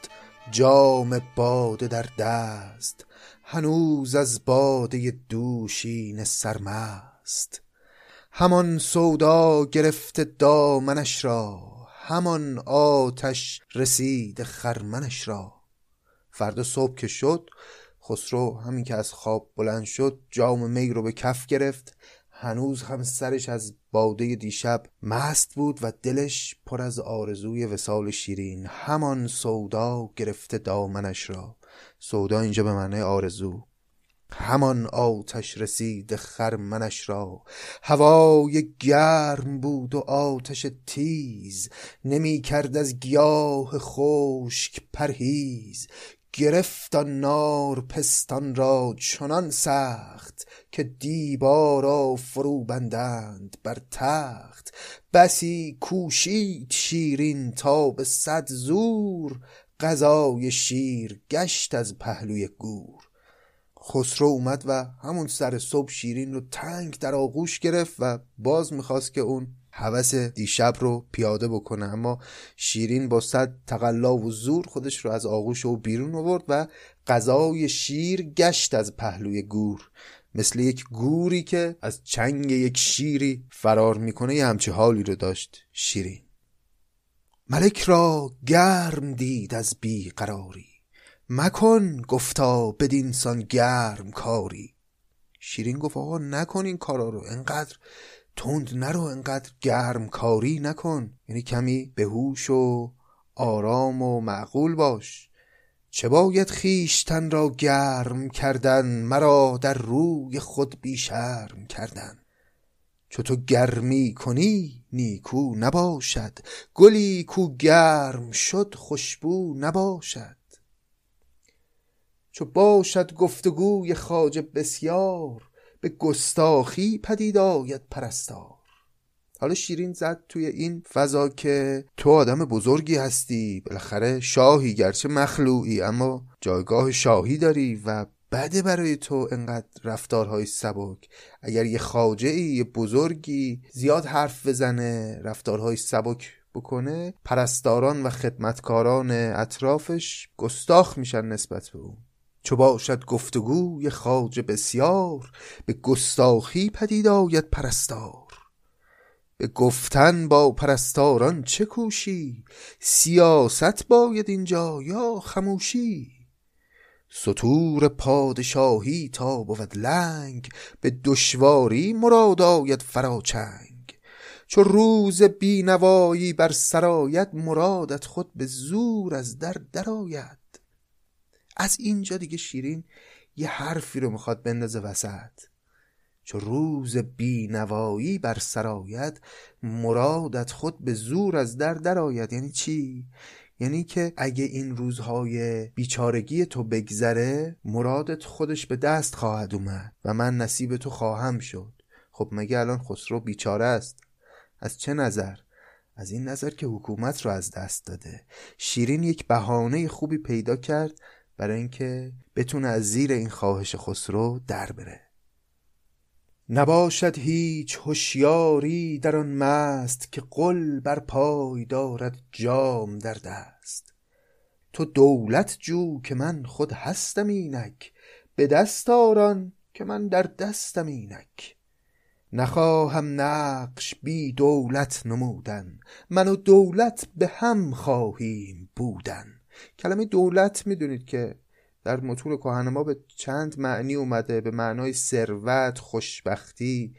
جام باده در دست هنوز از باده دوشین سرمست. همان سودا گرفته دامنش را همان آتش رسید خرمنش را. فردا صبح که شد خسرو همین که از خواب بلند شد جام می رو به کف گرفت. هنوز هم سرش از باده دیشب مست بود و دلش پر از آرزوی وسال شیرین. همان سودا گرفته دامنش را. سودا اینجا به معنی آرزو. همان آتش رسید خرمنش را. هوای گرم بود و آتش تیز. نمی کرد از گیاه خشک پرهیز. گرفت نار پستان را چنان سخت که دیبا فرو بندند بر تخت. بسی کوشید شیرین تا به صد زور غذای شیر گشت از پهلوی گور. خسرو اومد و همون سر صبح شیرین رو تنگ در آغوش گرفت و باز می‌خواست که اون هوس دیشب رو پیاده بکنه. اما شیرین با صد تقلا و زور خودش رو از آغوش او بیرون آورد و غذای شیر گشت از پهلوی گور. مثل یک گوری که از چنگ یک شیری فرار می‌کنه یه همچه حالی رو داشت شیرین. ملک را گرم دید از بیقراری. مکن گفتا بدینسان گرم کاری. شیرین گفت آقا نکن این کارا رو. انقدر تند نرو انقدر گرم کاری نکن. یعنی کمی بهوش و آرام و معقول باش. چه باید خیشتن را گرم کردن؟ مرا در روی خود بیشرم کردن. چو تو گرمی کنی نیکو نباشد. گلی کو گرم شد خوشبو نباشد. چو باشد گفتگوی خواجه بسیار به گستاخی پدید آید پرستار. حالا شیرین زد توی این فضا که تو آدم بزرگی هستی بالاخره شاهی گرچه مخلوعی اما جایگاه شاهی داری و بده برای تو انقدر رفتارهای سبک. اگر یه خاجه ای یه بزرگی زیاد حرف بزنه رفتارهای سبک بکنه پرستاران و خدمتکاران اطرافش گستاخ میشن نسبت به اون. چو باشد گفتگوی خواجه بسیار به گستاخی پدید آید پرستار. به گفتن با پرستاران چه کوشی؟ سیاست باید اینجا یا خموشی؟ سطور پادشاهی تا بود لنگ به دشواری مراد آید فراچنگ. چو روز بینوایی بر سرایت مرادت خود به زور از در درآید. از اینجا دیگه شیرین یه حرفی رو می‌خواد بندازه وسط. چو روز بینوایی بر سرایت مرادت خود به زور از در درآید یعنی چی؟ یعنی که اگه این روزهای بیچارگی تو بگذره مرادت خودش به دست خواهد اومد و من نصیب تو خواهم شد. خب مگه الان خسرو بیچاره است؟ از چه نظر؟ از این نظر که حکومت رو از دست داده. شیرین یک بهانه خوبی پیدا کرد برای اینکه بتونه از زیر این خواهش خسرو در بره. نباشد هیچ هوشیاری در آن مست که قل بر پای دارد جام در دست. تو دولت جو که من خود هستم اینک به دست آران که من در دستم اینک. نخواهم نقش بی دولت نمودن من و دولت به هم خواهیم بودن. کلمه دولت می‌دونید که در متون کهن ما به چند معنی اومده به معنای ثروت خوشبختی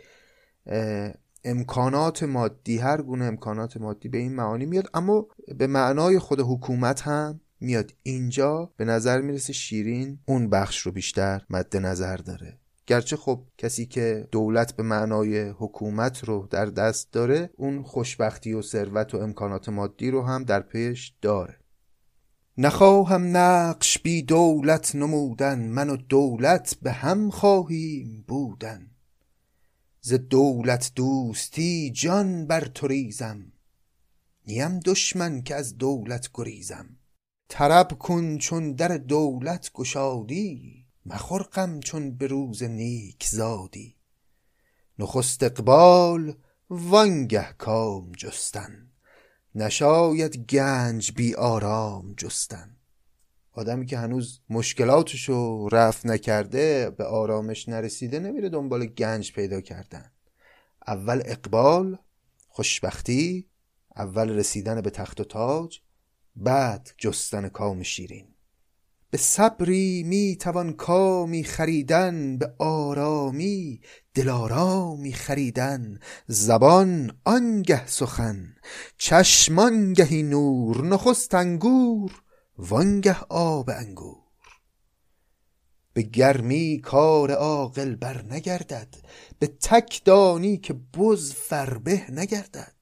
امکانات مادی هر گونه امکانات مادی به این معانی میاد. اما به معنای خود حکومت هم میاد. اینجا به نظر می‌رسه شیرین اون بخش رو بیشتر مد نظر داره. گرچه خب کسی که دولت به معنای حکومت رو در دست داره اون خوشبختی و ثروت و امکانات مادی رو هم در پیش داره. نخواهم نقش بی دولت نمودن من و دولت به هم خواهیم بودن. ز دولت دوستی جان بر تو ریزم نیم دشمن که از دولت گریزم. طرب کن چون در دولت گشادی مخور غم چون به روز نیک زادی. نخست اقبال وانگه کام جستن. نشاید گنج بی آرام جستن. آدمی که هنوز مشکلاتشو رفت نکرده به آرامش نرسیده نمیره دنبال گنج پیدا کردن. اول اقبال خوشبختی اول رسیدن به تخت و تاج بعد جستن کام شیرین. به صبری می توان کامی خریدن به آرامی دلارامی خریدن. زبان آنگه سخن چشمان گهی نور نخست انگور وانگه آب انگور. به گرمی کار عاقل بر نگردد به تک دانی که بز فربه نگردد.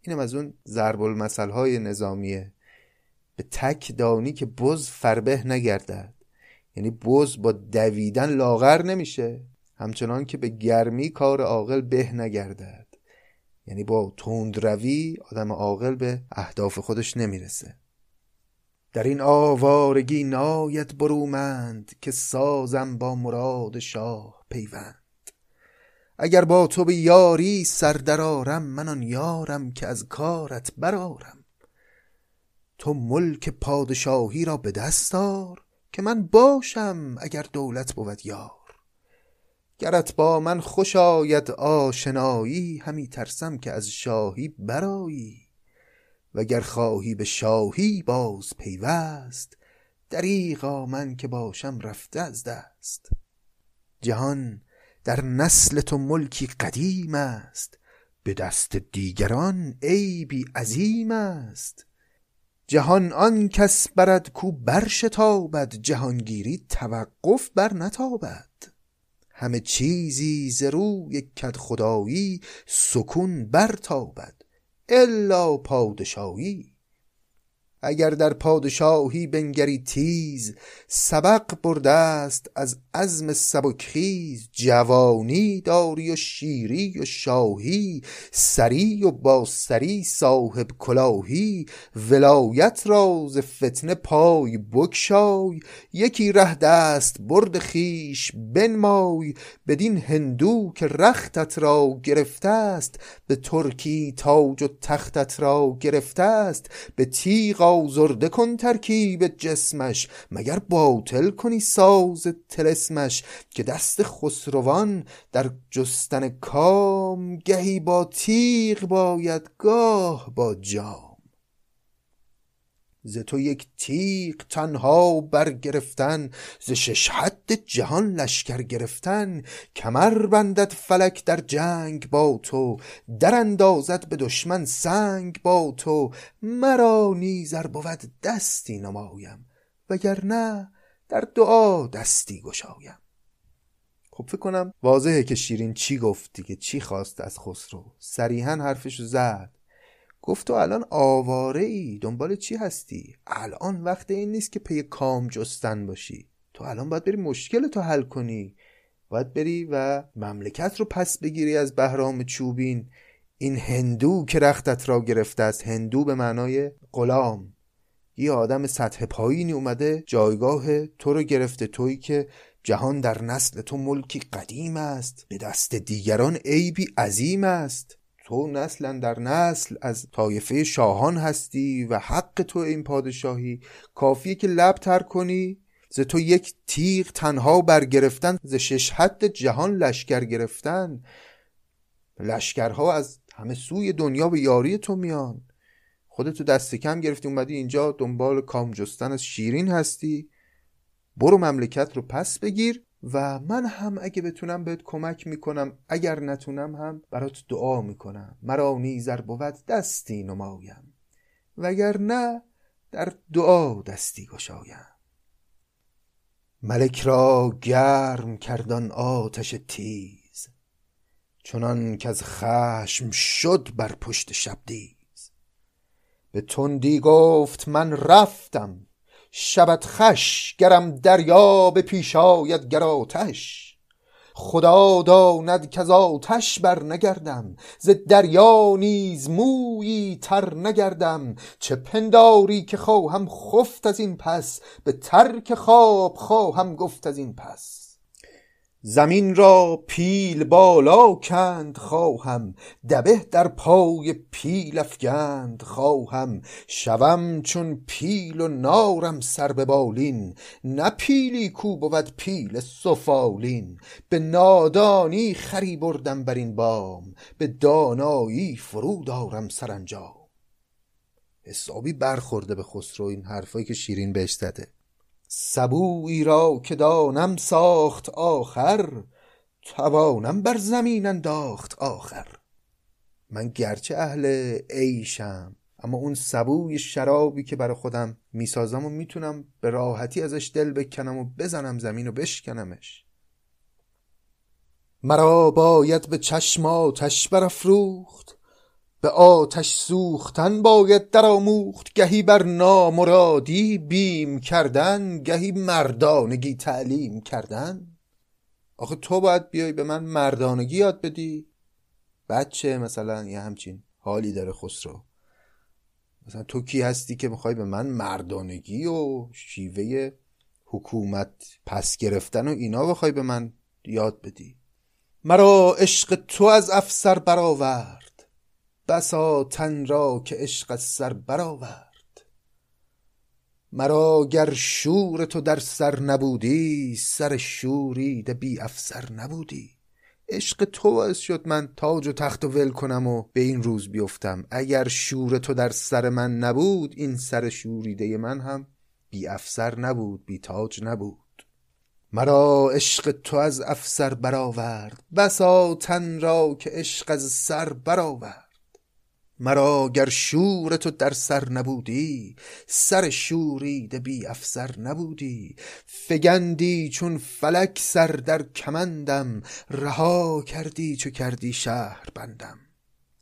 اینم از اون ضرب المثل های نظامیه. به تک دانی که بز فربه نگردد. یعنی بز با دویدن لاغر نمیشه. همچنان که به گرمی کار عاقل به نگردد. یعنی با تندروی آدم عاقل به اهداف خودش نمی‌رسه. در این آوارگی ناید برومند که سازم با مراد شاه پیوند. اگر با تو به یاری سردرارم من آن یارم که از کارت برارم تو ملک پادشاهی را به دست آر که من باشم اگر دولت بود یار. گرت با من خوش آید آشنایی همی ترسم که از شاهی برایی وگر خواهی به شاهی باز پیوست دریغا من که باشم رفته از دست. جهان در نسل تو ملکی قدیم است به دست دیگران عیبی عظیم است. جهان آن کس برد کو برشتابد جهانگیری توقف بر نتابد همه چیزی ز روی کد خدایی سکون برتابد الا پادشاهی اگر در پادشاهی بنگری تیز سبق برده است از عزم سبکخیز. جوانی داری و شیری و شاهی سری و با سری صاحب کلاهی. ولایت راز فتنه پای بکشای یکی ره دست برد خیش بنمای. بدین هندو که رختت را گرفته است به ترکی تاج و تختت را گرفته است. به تیغ آزرده کن ترکیب جسمش مگر باطل کنی ساز تلسمش که دست خسروان در جستن کام گهی با تیغ باید گاه با جام. ز تو یک تیغ تنها برگرفتن ز شش حد جهان لشکر گرفتن. کمر بندد فلک در جنگ با تو در اندازد به دشمن سنگ با تو. مرا نیزر بود دستی نمایم وگرنه در دعا دستی گشایم. خب فکر کنم واضحه که شیرین چی گفت دیگه چی خواست از خسرو؟ صریحا حرفشو زد. گفت تو الان آواره ای دنبال چی هستی؟ الان وقت این نیست که پی کام جستن باشی. تو الان باید بری مشکل تو حل کنی. باید بری و مملکت رو پس بگیری از بهرام چوبین. این هندو که رختت را گرفته است هندو به معنای غلام. یه آدم سطح پایینی اومده جایگاه تو رو گرفته تویی که جهان در نسل تو ملکی قدیم است. به دست دیگران عیبی عظیم است. تو نسلا در نسل از طایفه شاهان هستی و حق تو این پادشاهی. کافیه که لب تر کنی ز تو یک تیغ تنها برگرفتن ز شش حد جهان لشکر گرفتن. لشکرها از همه سوی دنیا به یاری تو میان. خودتو دست کم گرفتی اومدی اینجا دنبال کام جستن از شیرین هستی. برو مملکت رو پس بگیر. و من هم اگه بتونم بهت کمک می‌کنم اگر نتونم هم برات دعا می‌کنم. مرا نیزر بود دستی نمایم. وگر نه در دعا دستی گشایم. ملک را گرم کردن آتش تیز چنان که از خشم شد بر پشت شبدیز به تندی گفت من رفتم. شبت خش گرم دریا به پیش آید گر آتش. خدا داند که از آتش بر نگردم ز دریا نیز مویی تر نگردم. چه پنداری که خواهم خفت از این پس به ترک خواب خواهم گفت از این پس. زمین را پیل بالا کند خواهم دبه در پای پیل افگند خواهم. شوم چون پیل و نارم سر به بالین نه پیلی کو بود پیل سفالین. به نادانی خری بردم بر این بام به دانایی فرو دارم سرانجام. حسابی برخورده به خسرو این حرفایی که شیرین بهش زده. سبویی را که دانم ساخت آخر توانم بر زمین انداخت آخر. من گرچه اهل عیشم اما اون سبوی شرابی که برای خودم می‌سازم و می‌تونم به راحتی ازش دل بکنم و بزنم زمین و بشکنمش. مرا باید به چشم آتش برافروخت. به آتش سوختن باید در آموخت گهی بر نامرادی بیم کردن گهی مردانگی تعلیم کردن. آخه تو باید بیای به من مردانگی یاد بدی. بچه مثلا یه همچین حالی داره خسرو. مثلا تو کی هستی که می‌خوای به من مردانگی و شیوه حکومت پس گرفتن و اینا بخوای به من یاد بدی؟ مرا عشق تو از افسر برآورد. بسا تن را که عشق از سر برآورد. مرا گر شور تو در سر نبودی سر شوریده بی افسر نبودی. عشق تو باعث شد من تاج و تخت و ول کنم و به این روز بیفتم. اگر شور تو در سر من نبود این سر شوریده من هم بی افسر نبود بی تاج نبود. مرا عشق تو از افسر برآورد. بسا تن را که عشق از سر برآورد. مرا گر شور تو در سر نبودی سر شوریده بی افسر نبودی. فگندی چون فلک سر در کمندم رها کردی چو کردی شهر بندم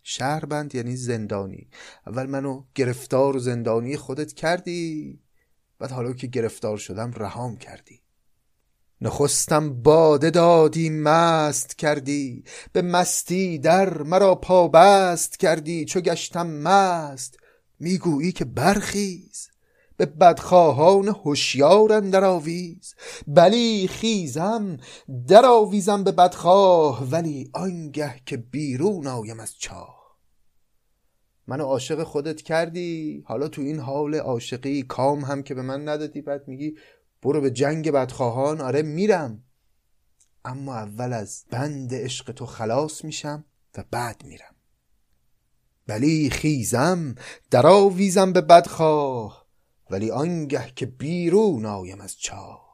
شهر بند یعنی زندانی. اول منو گرفتار و زندانی خودت کردی بعد حالا که گرفتار شدم رهام کردی. نخستم باده دادی مست کردی. به مستی در مرا پابست کردی. چو گشتم مست می‌گویی که برخیز. به بدخواهان هوشیار اندر آویز. بلی خیزم در آویزم به بدخواه. ولی آنگه که بیرون آیم از چاه. منو عاشق خودت کردی؟ حالا تو این حال عاشقی کام هم که به من ندادی بعد میگی برو به جنگ بدخواهان آره میرم. اما اول از بند عشق تو خلاص میشم و بعد میرم. ولی خیزم درآویزم به بدخواه ولی آنگه که بیرون آیم از چاه.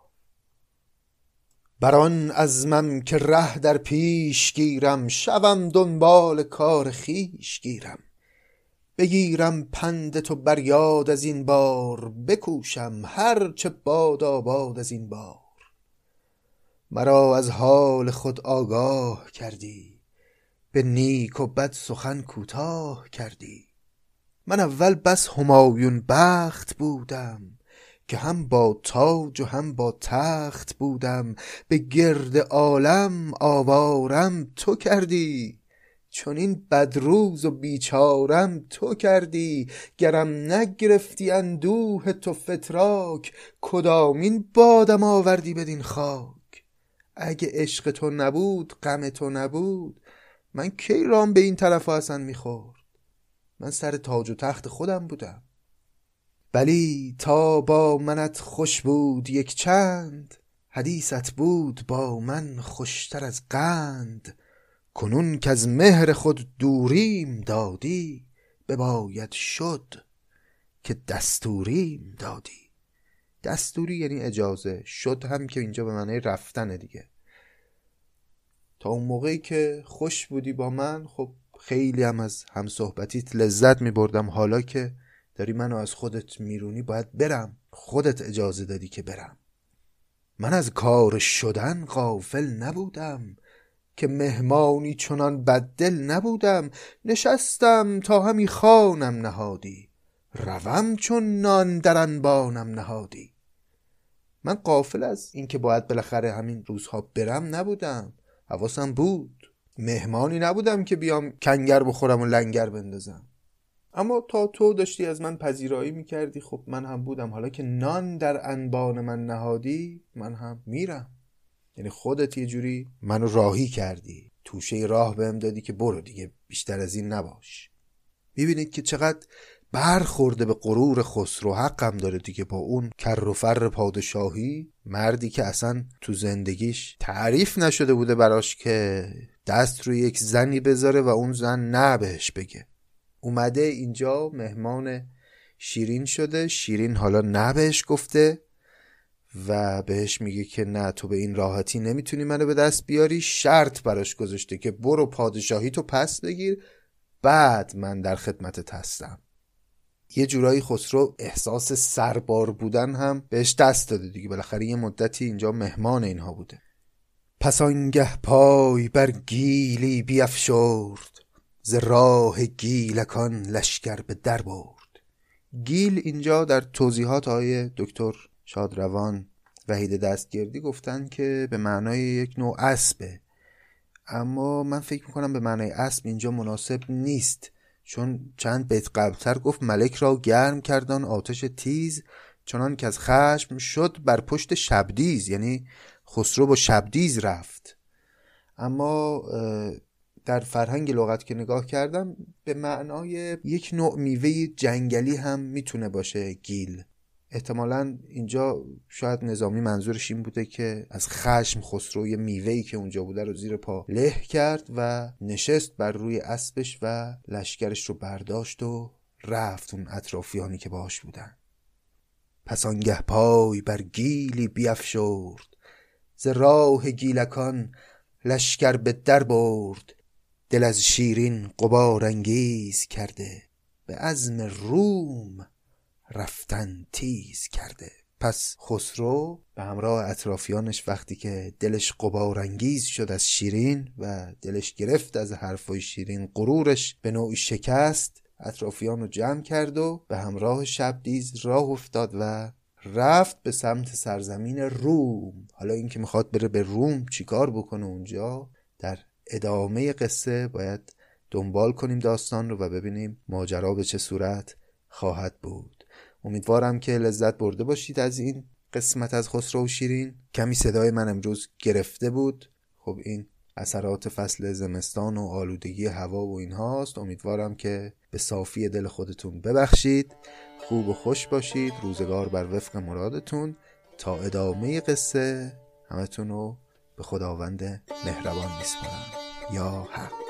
بران ازمم که ره در پیش گیرم شوم دنبال کار خیش گیرم. بگیرم پند تو بر یاد از این بار بکوشم هر چه باد آباد از این بار. مرا از حال خود آگاه کردی به نیک و بد سخن کوتاه کردی. من اول بس همایون بخت بودم که هم با تاج و هم با تخت بودم. به گرد عالم آوارم تو کردی. چون این بدروز و بیچارم تو کردی گرم نگرفتی اندوه تو فتراک کدامین بادم آوردی بدین خاک؟ اگه عشق تو نبود غم تو نبود من کی رام به این طرف اصلا می‌خورد؟ من سر تاج و تخت خودم بودم. بلی تا با منت خوش بود یک چند حدیثت بود با من خوشتر از قند. کنون که از مهر خود دوریم دادی بباید شد که دستوریم دادی. دستوری یعنی اجازه شد هم که اینجا به معنی رفتن دیگه. تا اون موقعی که خوش بودی با من خب خیلی هم از هم صحبتیت لذت می بردم حالا که داری منو از خودت میرونی باید برم. خودت اجازه دادی که برم. من از کار شدن غافل نبودم. که مهمانی چنان بددل نبودم نشستم تا همی خانم نهادی. روم چون نان در انبانم نهادی. من قافل از اینکه باید بالاخره همین روزها برم نبودم. حواسم بود. مهمانی نبودم که بیام کنگر بخورم و لنگر بندازم. اما تا تو داشتی از من پذیرایی می‌کردی خب من هم بودم. حالا که نان در انبان من نهادی من هم میرم. یعنی خودت یه جوری منو راهی کردی. توشه راه بهم دادی که برو دیگه بیشتر از این نباش. می‌بینید که چقدر برخورده به غرور خسرو حقم داره دیگه با اون کر و فر پادشاهی. مردی که اصلا تو زندگیش تعریف نشده بوده براش که دست روی یک زنی بذاره و اون زن نه بهش بگه. اومده اینجا مهمان شیرین شده. شیرین حالا نه بهش گفته. و بهش میگه که نه تو به این راحتی نمی‌تونی منو به دست بیاری شرط براش گذاشته که برو پادشاهی تو پس بگیر بعد من در خدمتت هستم. یه جورایی خسرو احساس سربار بودن هم بهش دست داده دیگه. بالاخره یه مدتی اینجا مهمان اینها بوده. پس آنگه پای بر گیلی بیافشرد ز راه گیلکان لشکر به در برد. گیل اینجا در توضیحات های دکتر شادروان وحید دستگردی گفتن که به معنای یک نوع اسبه. اما من فکر می‌کنم به معنای اسب اینجا مناسب نیست چون چند بیت قبلتر گفت ملک را گرم کردن آتش تیز چنان که از خشم شد بر پشت شبدیز یعنی خسرو با شبدیز رفت. اما در فرهنگ لغت که نگاه کردم به معنای یک نوع میوه جنگلی هم می‌تونه باشه گیل. احتمالا اینجا شاید نظامی منظورش این بوده که از خشم خسرو یه میوهی که اونجا بوده رو زیر پا له کرد و نشست بر روی اسبش و لشکرش رو برداشت و رفت اون اطرافیانی که باش بودن. پس آنگه پای بر گیلی بیافشرد ز راه گیلکان لشکر به در برد. دل از شیرین قبار انگیز کرده به عزم روم رفتن تیز کرده. پس خسرو به همراه اطرافیانش وقتی که دلش قبارانگیز شد از شیرین و دلش گرفت از حرفای شیرین غرورش به نوعی شکست اطرافیان رو جمع کرد و به همراه شبدیز راه افتاد و رفت به سمت سرزمین روم. حالا اینکه می‌خواد بره به روم چیکار بکنه اونجا در ادامه قصه باید دنبال کنیم داستان رو و ببینیم ماجرا به چه صورت خواهد بود. امیدوارم که لذت برده باشید از این قسمت از خسرو و شیرین. کمی صدای من امروز گرفته بود. خب این اثرات فصل زمستان و آلودگی هوا و اینهاست. امیدوارم که به صافی دل خودتون ببخشید. خوب و خوش باشید. روزگار بر وفق مرادتون. تا ادامه قصه همتون رو به خداوند مهربان میسپارم. یا حق.